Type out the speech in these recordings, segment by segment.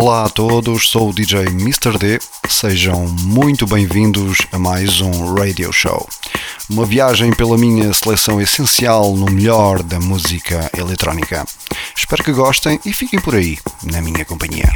Olá a todos, sou o DJ Mr. D. Sejam muito bem-vindos a mais um Radio Show. Uma viagem pela minha seleção essencial no melhor da música eletrónica. Espero que gostem e fiquem por aí, na minha companhia.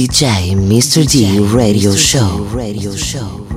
DJ Mr. D Radio Show. Radio Show.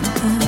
time.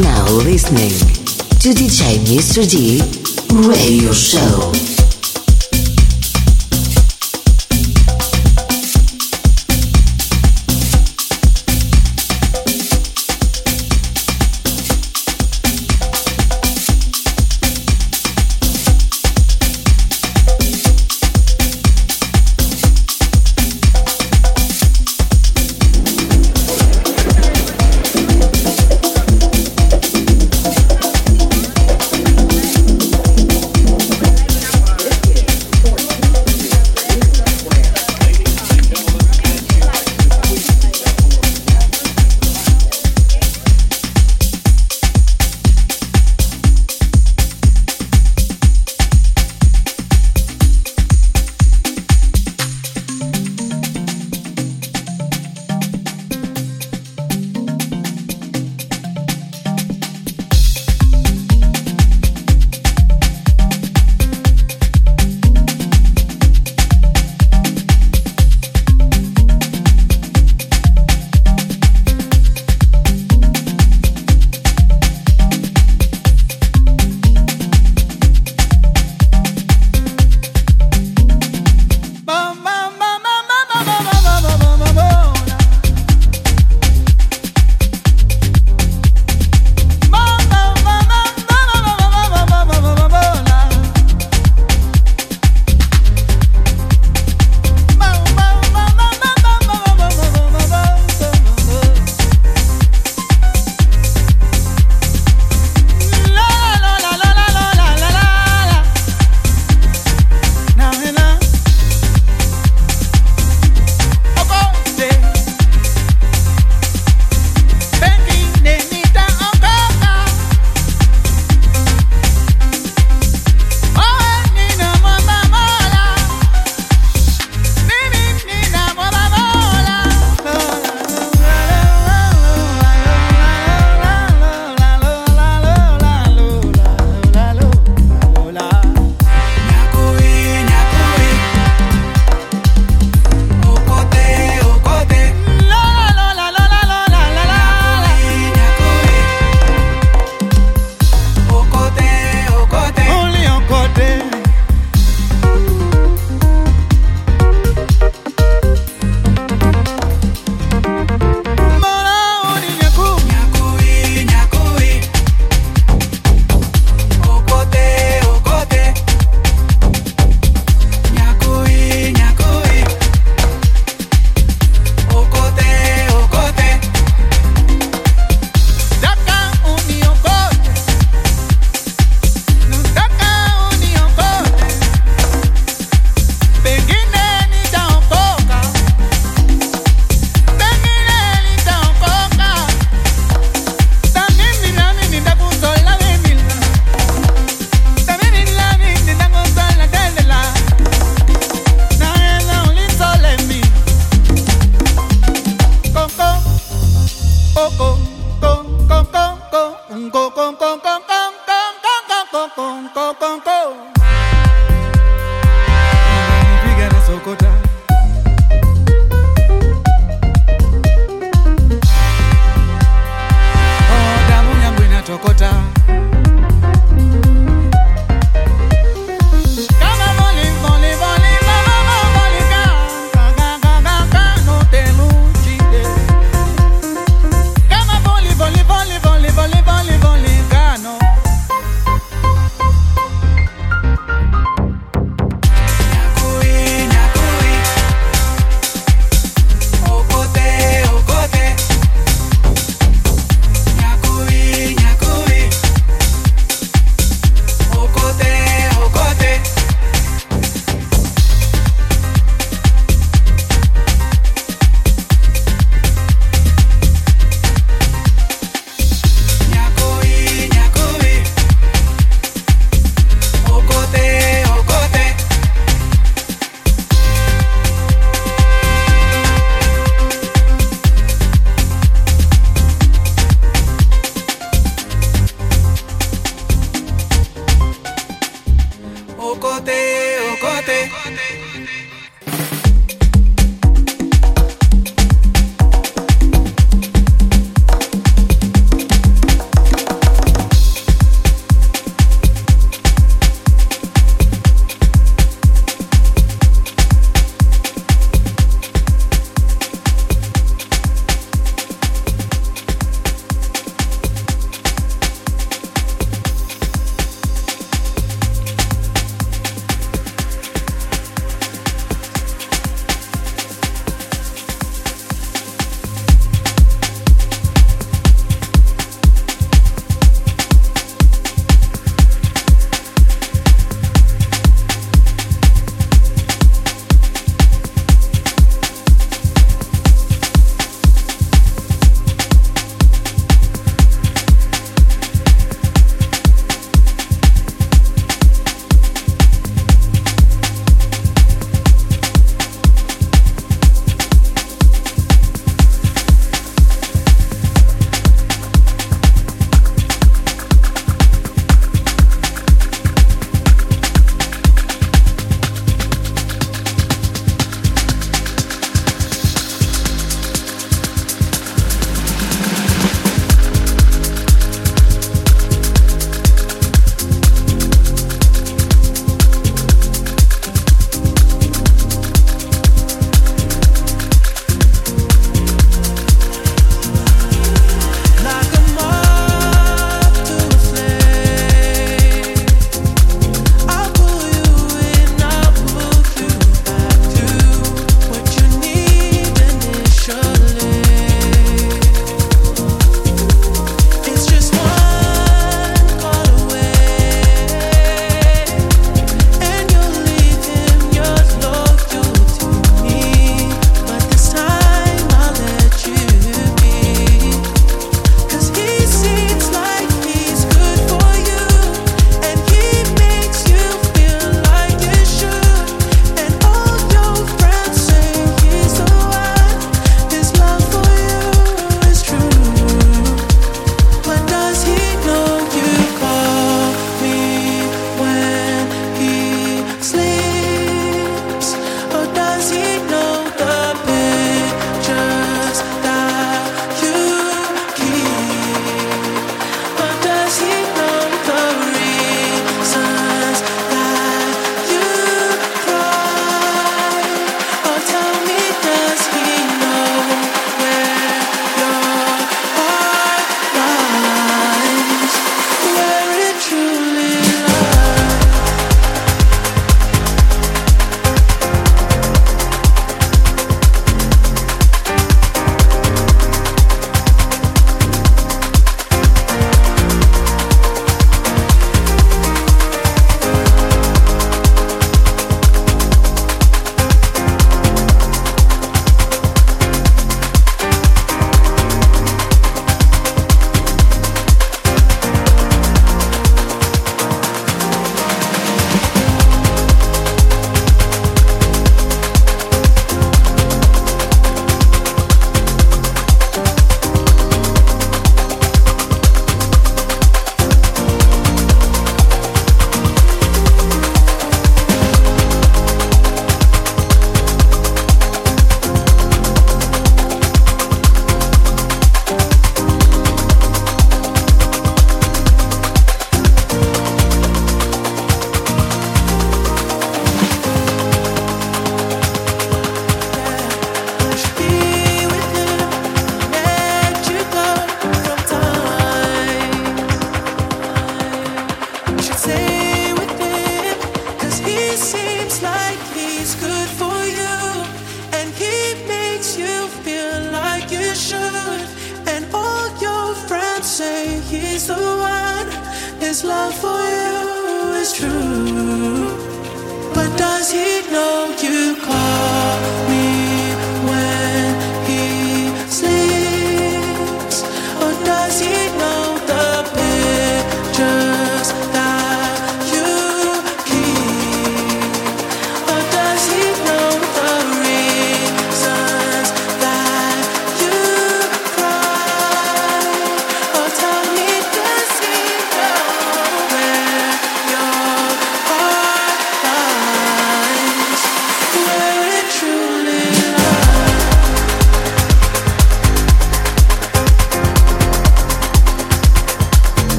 Now listening to DJ Mr. D Radio Show.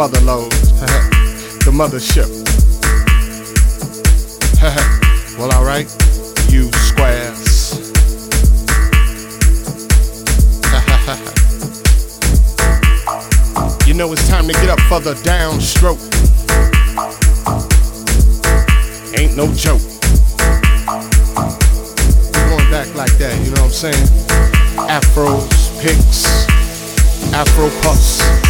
Mother load, the mothership. well, alright, you squares. you know it's time to get up for the downstroke. Ain't no joke. Going back like that, you know what I'm saying? Afros, picks, Afro puffs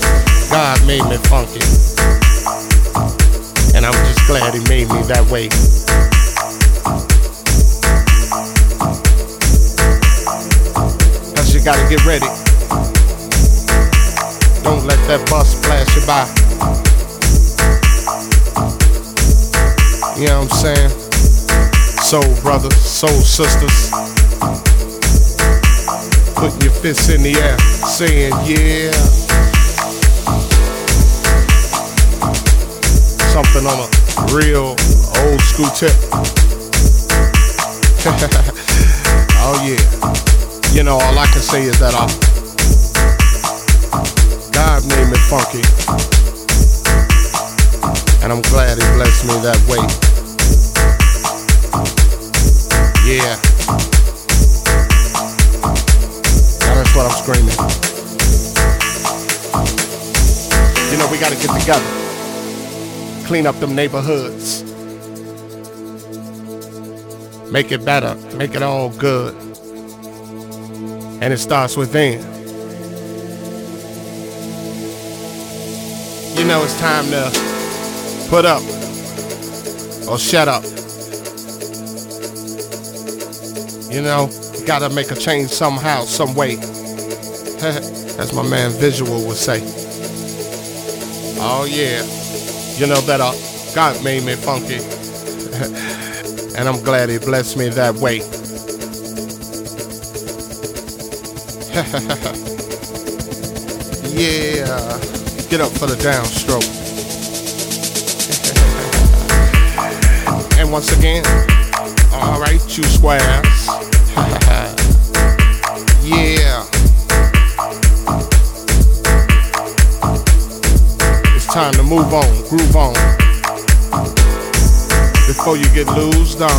God made me funky. And I'm just glad He made me that way. Cause you gotta get ready. Don't let that bus flash you by. You know what I'm saying? Soul brothers, soul sisters. putting your fists in the air, saying yeah. Something on a real old school tip. oh yeah. You know, all I can say is that I God made me funky. And I'm glad he blessed me that way. Yeah. Now that's what I'm screaming. You know, we gotta get together. Clean up them neighborhoods. Make it better. Make it all good. And it starts within. You know, it's time to put up or shut up. You know, gotta make a change somehow, some way. As my man Visual would say. Oh yeah. You know that uh, God made me funky. and I'm glad he blessed me that way. yeah. Get up for the downstroke. and once again, alright, you squares. Time to move on, groove on. Before you get loosed on.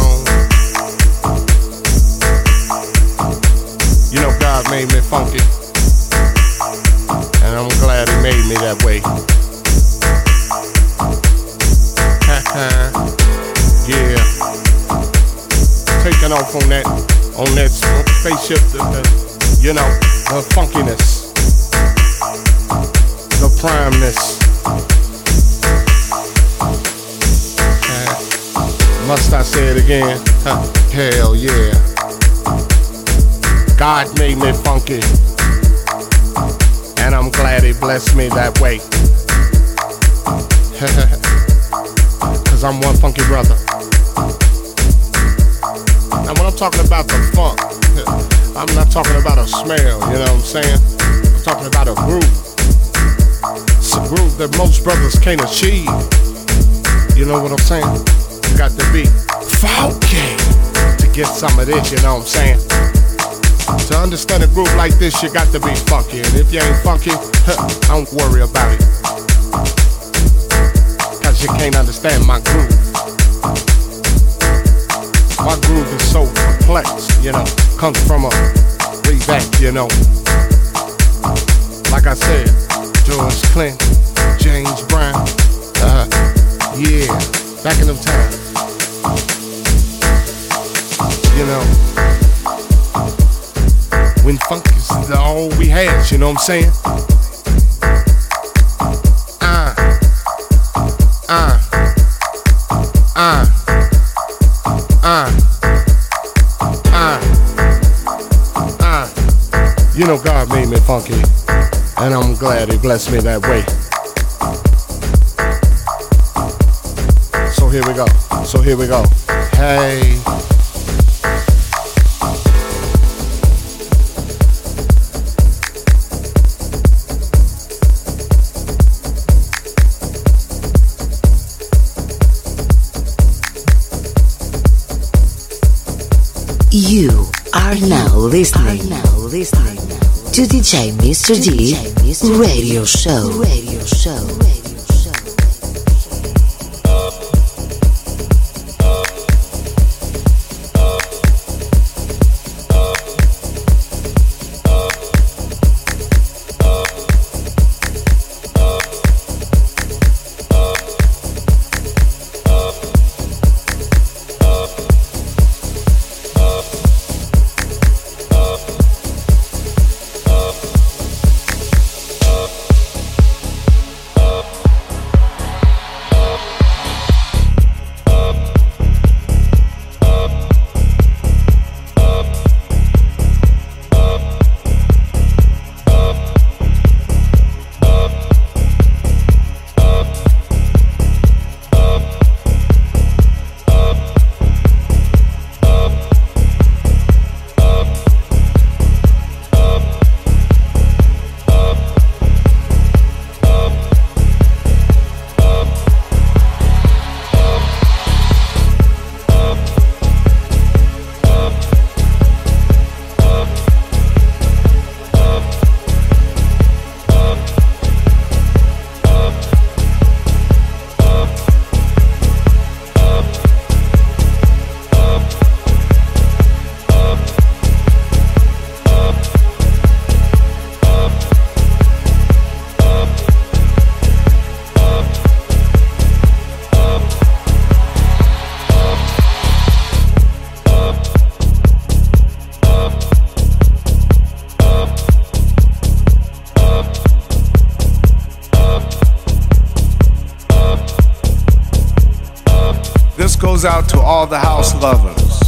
You know God made me funky. And I'm glad he made me that way. yeah. Taking off on that on that spaceship, the, the, you know, the funkiness, the primeness. Must I say it again? Huh, hell yeah. God made me funky. And I'm glad he blessed me that way. Cause I'm one funky brother. Now when I'm talking about the funk, I'm not talking about a smell, you know what I'm saying? I'm talking about a groove. It's a groove that most brothers can't achieve. You know what I'm saying? Got to be funky to get some of this, you know what I'm saying? To understand a groove like this, you got to be funky. And if you ain't funky, I don't worry about it. Cause you can't understand my groove. My groove is so complex, you know, comes from a way back, you know. Like I said, George Clinton, James Brown, uh, yeah, back in them times. You know, when funk is all we had, you know what I'm saying? Ah, Uh, uh, uh, uh, uh, uh. You know God made me funky, and I'm glad He blessed me that way. So here we go. So here we go. Hey. You are now listening, now listening to DJ Mr. D Radio Show. Radio Show. All the house lovers,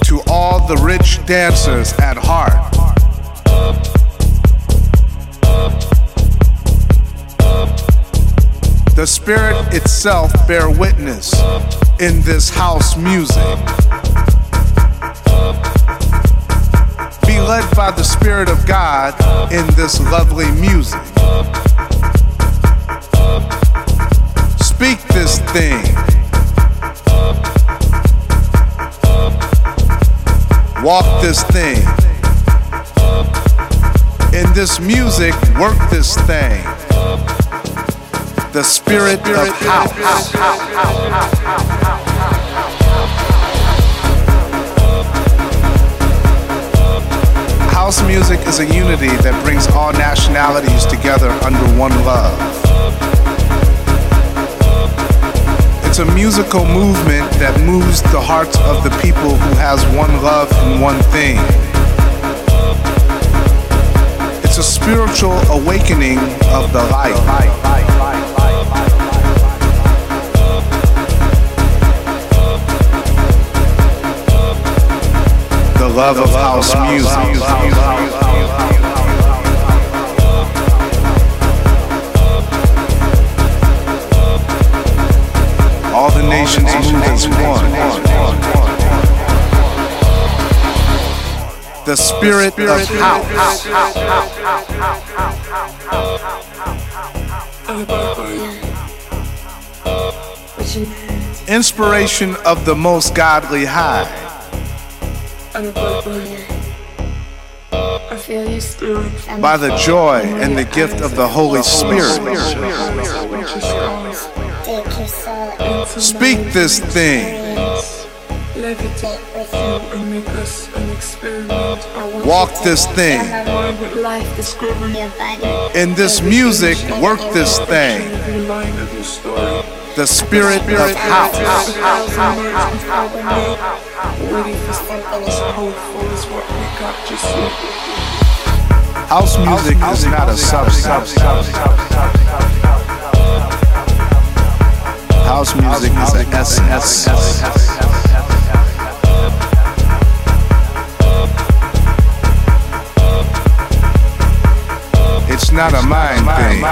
to all the rich dancers at heart. The spirit itself bear witness in this house music. Be led by the Spirit of God in this lovely music. Thing. Walk this thing. In this music, work this thing the spirit of house. House music is a unity that brings all nationalities together under one love. It's a musical movement that moves the hearts of the people who has one love and one thing. It's a spiritual awakening of the light. the love of house music. Nations move as one. The spirit of house. Inspiration of the most godly high. By the joy and the gift of the Holy Spirit. Speak this thing. Walk this thing. In this music, work this thing. The spirit of house. House music is not a substance. House music is an essence. It's not a mind thing.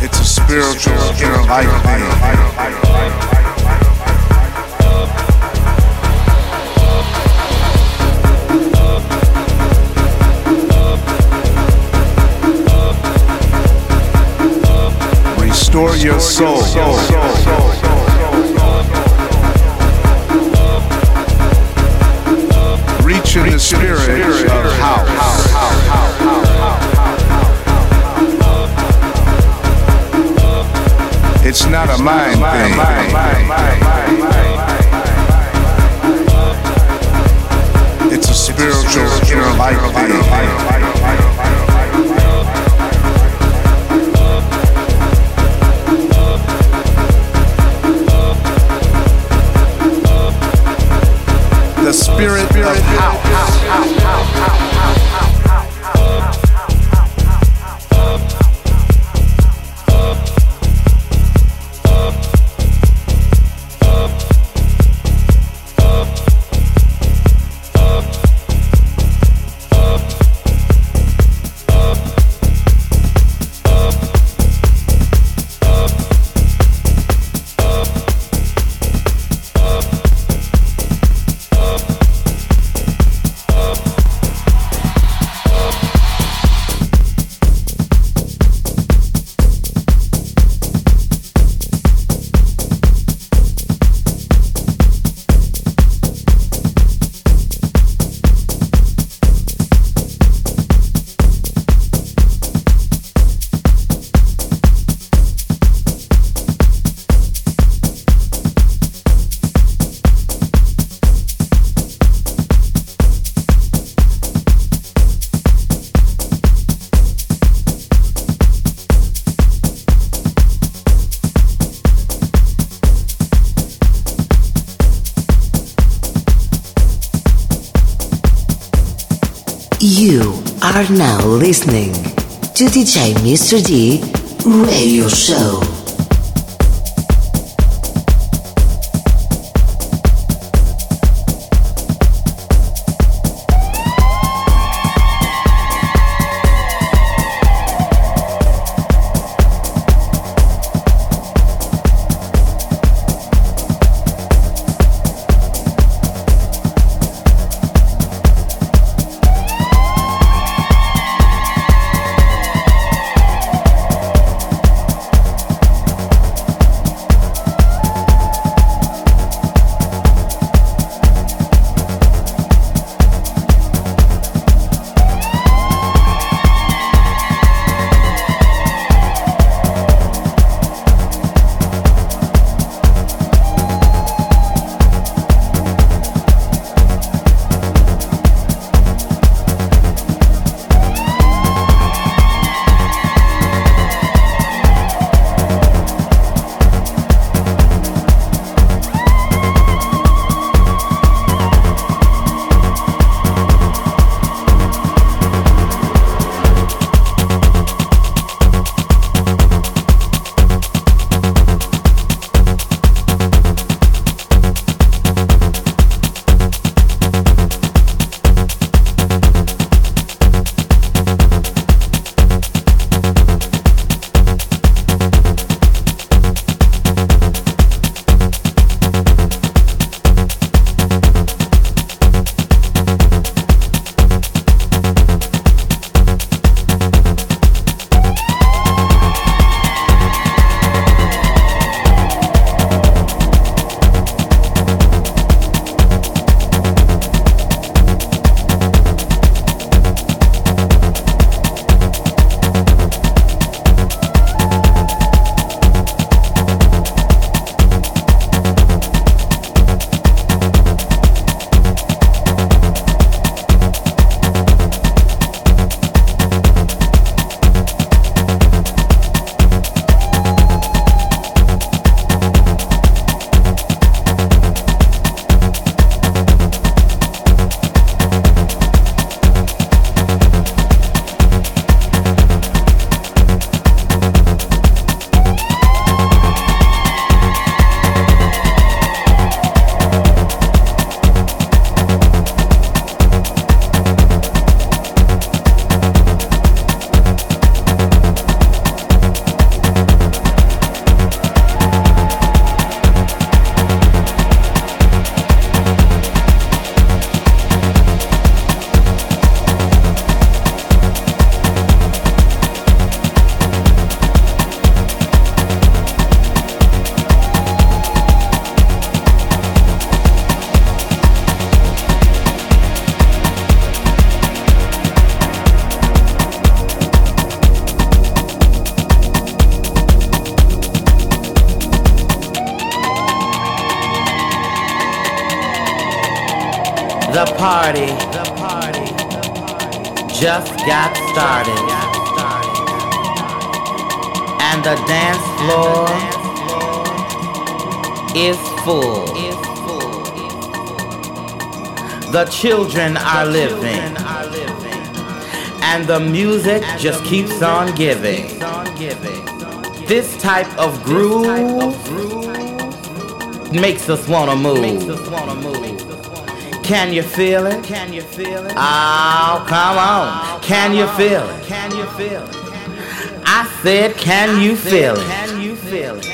It's a spiritual inner life thing. Restore your soul. Reach in the spirit of house. It's not a mind thing. It's a spiritual inner life thing. The spirit of house. Now listening to DJ Mr. D Radio Show. The dance floor is full. The children are living. And the music just keeps on giving. This type of groove makes us wanna move. Can you feel it? Can you feel it? Oh, come on. Can you feel it? Can you feel it? I said, can you feel it? Can you feel it?